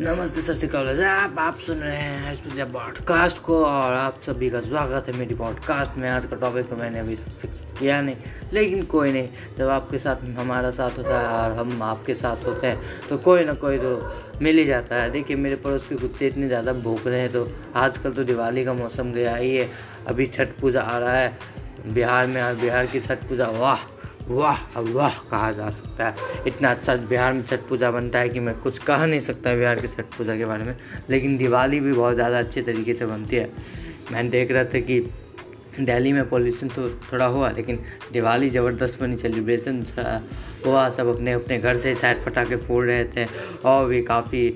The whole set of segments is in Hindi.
नमस्ते, सत श्रीकाल आप आप सुन रहे हैं पॉडकास्ट को और आप सभी का स्वागत है मेरी पॉडकास्ट में। आज का टॉपिक तो मैंने अभी तक फिक्स किया नहीं, लेकिन कोई नहीं, जब आपके साथ हमारा साथ होता है और हम आपके साथ होते हैं तो कोई ना कोई तो मिल ही जाता है। देखिए, मेरे पड़ोस के कुत्ते इतने ज़्यादा भूख रहे हैं तो आजकल तो दिवाली का मौसम गया ही है। अभी छठ पूजा आ रहा है, बिहार में और बिहार की छठ पूजा, वाह! वाह वाह कहा जा सकता है। इतना अच्छा बिहार में छठ पूजा बनता है कि मैं कुछ कह नहीं सकता बिहार के छठ पूजा के बारे में, लेकिन दिवाली भी बहुत ज़्यादा अच्छे तरीके से बनती है। मैंने देख रहा था कि दिल्ली में पॉल्यूशन तो थोड़ा हुआ, लेकिन दिवाली ज़बरदस्त बनी सेलिब्रेशन हुआ, सब अपने अपने घर से शायद पटाखे फोड़ रहे थे, और भी काफ़ी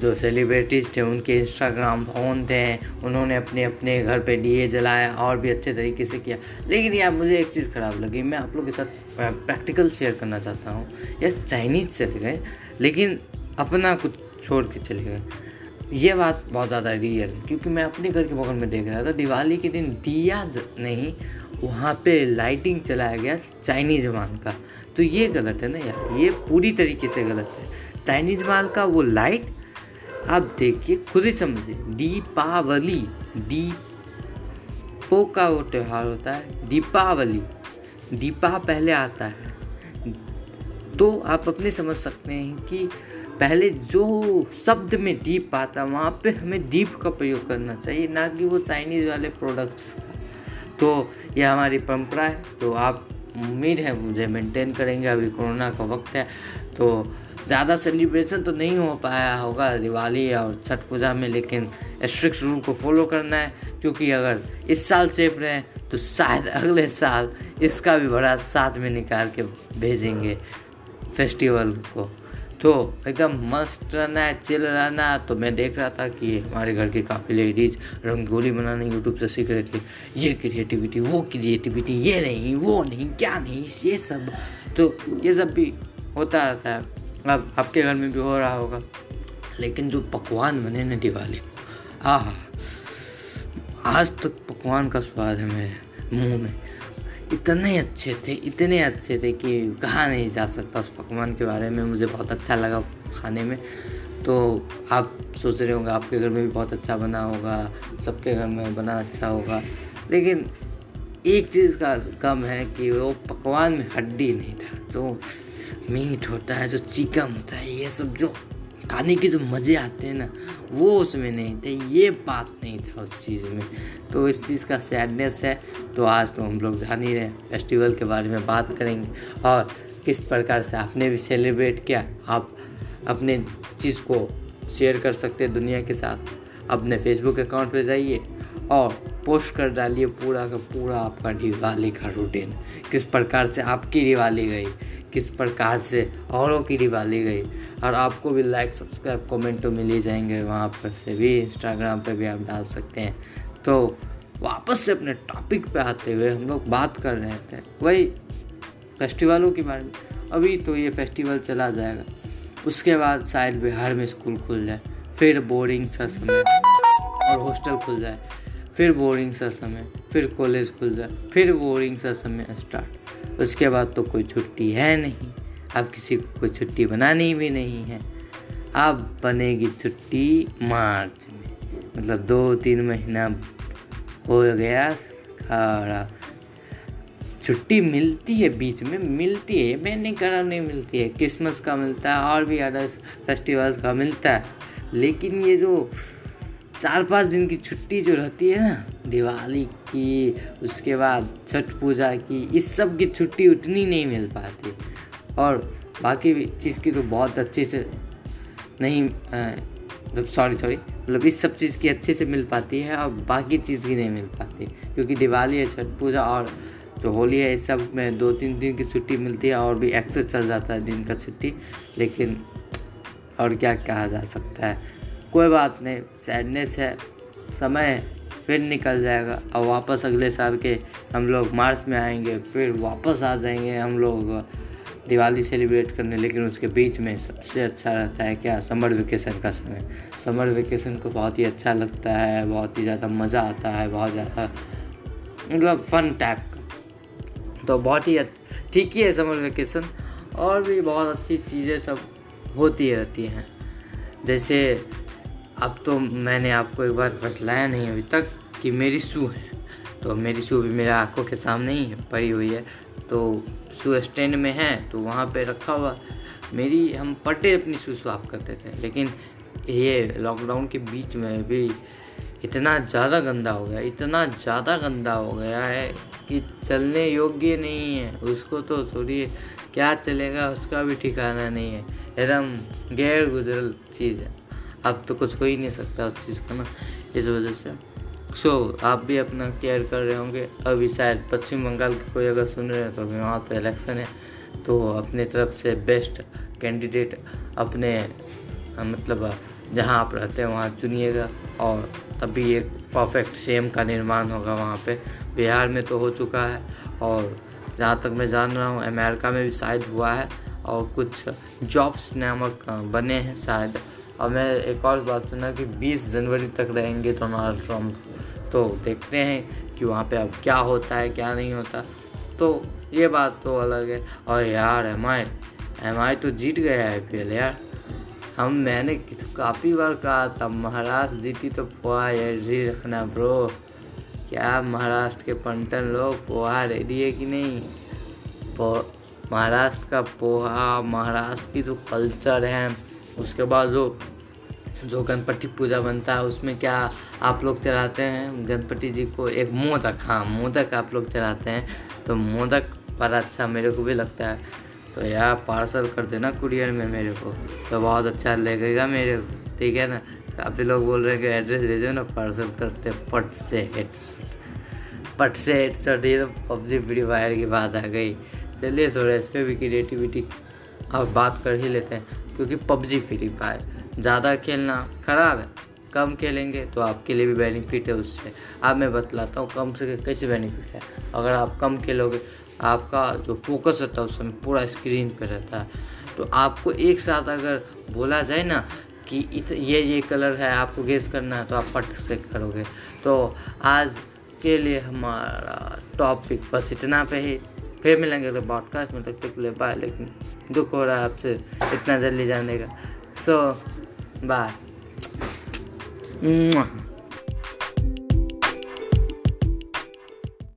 जो सेलिब्रिटीज़ थे, उनके इंस्टाग्राम फ़ोन थे, उन्होंने अपने अपने घर पे दिए जलाया और भी अच्छे तरीके से किया। लेकिन यार, मुझे एक चीज़ ख़राब लगी। मैं आप लोग के साथ प्रैक्टिकल शेयर करना चाहता हूँ। यस चाइनीज़ चले गए, लेकिन अपना कुछ छोड़ के चले गए। ये बात बहुत ज़्यादा रियल है, क्योंकि मैं अपने घर के बगल में देख रहा था, दिवाली के दिन दिया नहीं, वहाँ पे लाइटिंग चलाया गया चाइनीज़ माल का। तो ये गलत है ना यार, ये पूरी तरीके से गलत है। चाइनीज़ माल का वो लाइट आप देखिए, खुद ही समझिए। दीपावली दीपो का वो त्यौहार होता है, दीपावली। दीपा पहले आता है। तो आप अपने समझ सकते हैं कि पहले जो शब्द में दीप आता है वहाँ पे हमें दीप का प्रयोग करना चाहिए, ना कि वो चाइनीज़ वाले प्रोडक्ट्स का। तो यह हमारी परंपरा है तो आप उम्मीद है, मुझे मेंटेन करेंगे, अभी कोरोना का वक्त है तो ज़्यादा सेलिब्रेशन तो नहीं हो पाया होगा दिवाली और छठ पूजा में, लेकिन स्ट्रिक्ट रूल को फॉलो करना है, क्योंकि अगर इस साल सेफ़ रहे तो शायद अगले साल इसका भी बड़ा साथ में निकाल के भेजेंगे फेस्टिवल को। तो एकदम मस्त रहना है चिल रहना है। तो मैं देख रहा था कि हमारे घर की काफ़ी लेडीज़ रंगोली बनाना यूट्यूब से सीख रहे थे। ये क्रिएटिविटी वो क्रिएटिविटी ये नहीं, वो नहीं, क्या नहीं, ये सब। तो ये सब भी होता रहता है। अब आपके घर में भी हो रहा होगा। लेकिन जो पकवान बने ना दिवाली को आह, आज तक पकवान का स्वाद है मेरे मुँह में। इतने अच्छे थे, इतने अच्छे थे कि कहा नहीं जा सकता उस पकवान के बारे में। मुझे बहुत अच्छा लगा खाने में। तो आप सोच रहे होंगे, आपके घर में भी बहुत अच्छा बना होगा, सबके घर में बना अच्छा होगा। लेकिन एक चीज़ का कम है कि वो पकवान में हड्डी नहीं था तो मीट होता है, जो चिकन होता है, ये सब जो खाने के जो मज़े आते हैं ना, वो उसमें नहीं थे, ये बात नहीं था उस चीज़ में। तो इस चीज़ का सैडनेस है तो आज तो हम लोग जान ही रहे फेस्टिवल के बारे में बात करेंगे, और किस प्रकार से आपने भी सेलिब्रेट किया, आप अपने चीज़ को शेयर कर सकते हैं दुनिया के साथ। अपने फेसबुक अकाउंट पे जाइए, और पोस्ट कर डालिए पूरा का पूरा आपका दिवाली का रूटीन किस प्रकार से आपकी दिवाली गई, किस प्रकार से औरों की दिवाली गई। और आपको भी लाइक सब्सक्राइब कमेंट तो मिल ही जाएँगे। वहाँ पर से भी इंस्टाग्राम पे भी आप डाल सकते हैं। तो वापस से अपने टॉपिक पे आते हुए हम लोग बात कर रहे थे। वही फेस्टिवलों के बारे में। अभी तो ये फेस्टिवल चला जाएगा। उसके बाद शायद बिहार में स्कूल खुल जाए। फिर बोर्डिंग सा समय और हॉस्टल खुल जाए। फिर बोरिंग सा समय, फिर कॉलेज खुल जाए, फिर बोरिंग सा समय स्टार्ट उसके बाद तो कोई छुट्टी है नहीं। अब किसी को कोई छुट्टी बनानी भी नहीं है। अब बनेगी छुट्टी मार्च में। मतलब दो तीन महीना हो गया खड़ा छुट्टी मिलती है बीच में, मिलती है, मैं नहीं करा, नहीं मिलती है। क्रिसमस का मिलता है, और भी अदर्स फेस्टिवल का मिलता है। लेकिन ये जो चार पाँच दिन की छुट्टी जो रहती है ना, दिवाली की, उसके बाद छठ पूजा की, इस सब की छुट्टी उतनी नहीं मिल पाती। और बाकी चीज़ की तो बहुत अच्छे से नहीं मतलब सॉरी सॉरी मतलब इस सब चीज़ की अच्छे से मिल पाती है और बाकी चीज़ की नहीं मिल पाती। क्योंकि दिवाली है, छठ पूजा और जो होली है, इस सब में दो तीन दिन की छुट्टी मिलती है और भी एक्सेस चल जाता है दिन का छुट्टी। लेकिन और क्या कहा जा सकता है? कोई बात नहीं सैडनेस है, समय फिर निकल जाएगा। और वापस अगले साल के हम लोग मार्च में आएँगे, फिर वापस आ जाएँगे हम लोग दिवाली सेलिब्रेट करने, लेकिन उसके बीच में सबसे अच्छा रहता है क्या? समर वेकेशन का समय। समर वेकेशन को बहुत ही अच्छा लगता है, बहुत ही ज़्यादा मज़ा आता है, बहुत ज़्यादा मतलब फन टाइप का तो बहुत ही ठीक ही है समर वेकेशन और भी बहुत अच्छी चीज़ें सब होती रहती हैं। जैसे अब तो मैंने आपको एक बार बतलाया नहीं अभी तक कि मेरी शू है। तो मेरी शू भी मेरे आँखों के सामने ही पड़ी हुई है। तो शू स्टैंड में है तो वहाँ पे रखा हुआ। मेरी, हम पटे अपनी शू स्वाप करते थे, लेकिन ये लॉकडाउन के बीच में भी इतना ज़्यादा गंदा हो गया, इतना ज़्यादा गंदा हो गया है कि चलने योग्य नहीं है। उसको तो थोड़ी क्या चलेगा, उसका भी ठिकाना नहीं है। एकदम गैर गुजरल चीज़ है। अब तो कुछ हो ही नहीं सकता उस चीज़ का ना इस वजह से। सो so, आप भी अपना केयर कर रहे होंगे। अभी शायद पश्चिम बंगाल के कोई अगर सुन रहे हैं तो अभी वहाँ तो इलेक्शन है। तो अपने तरफ़ से बेस्ट कैंडिडेट अपने मतलब जहाँ आप रहते हैं वहाँ चुनिएगा। और तभी एक परफेक्ट सेम का निर्माण होगा वहाँ पे। बिहार में तो हो चुका है। और जहाँ तक मैं जान रहा हूँ अमेरिका में भी शायद हुआ है। और कुछ जॉब्स नामक बने हैं शायद। और मैं एक और बात सुना कि 20 जनवरी तक रहेंगे डोनाल्ड ट्रंप तो देखते हैं कि वहाँ पे अब क्या होता है, क्या नहीं होता। तो ये बात तो अलग है। और यार, एम आई एम आई तो जीत गया है पी यार। हम, मैंने काफ़ी बार कहा था, महाराष्ट्र जीती तो पोहा रेडी रखना ब्रो। क्या महाराष्ट्र के पंटन लोग पोहा रेडी है कि नहीं? महाराष्ट्र का पोहा, महाराष्ट्र की जो कल्चर है, उसके बाद जो जो गणपति पूजा बनता है, उसमें क्या आप लोग चलाते हैं? गणपति जी को एक मोदक हाँ मोदक आप लोग चलाते हैं। तो मोदक पर अच्छा मेरे को भी लगता है। तो यार, पार्सल कर देना कुरियर में मेरे को। तो बहुत अच्छा लगेगा मेरे को, ठीक है ना? काफ़ी लोग बोल रहे हैं कि एड्रेस भेजो ना, पार्सल करते पट से हेडसेट पट से हेडसेट ये तो पबजी, फ्री फायर की बात आ गई। चलिए, थोड़ा इस पर भी क्रिएटिविटी अब बात कर ही लेते हैं, क्योंकि पबजी फ्री फायर। ज़्यादा खेलना ख़राब है। कम खेलेंगे तो आपके लिए भी बेनिफिट है उससे। अब मैं बतलाता हूँ, कम से कैसे बेनिफिट है? अगर आप कम खेलोगे, आपका जो फोकस रहता है उस समय पूरा स्क्रीन पर रहता है। तो आपको एक साथ अगर बोला जाए ना कि इत, ये ये कलर है, आपको गेस करना है तो आप पट से करोगे। तो आज के लिए हमारा टॉपिक बस इतना पे ही। फिर मिलेंगे अगले पॉडकास्ट में तक तक ले बाय लेकिन दुख हो रहा है आपसे इतना जल्दी जाने का। सो बाय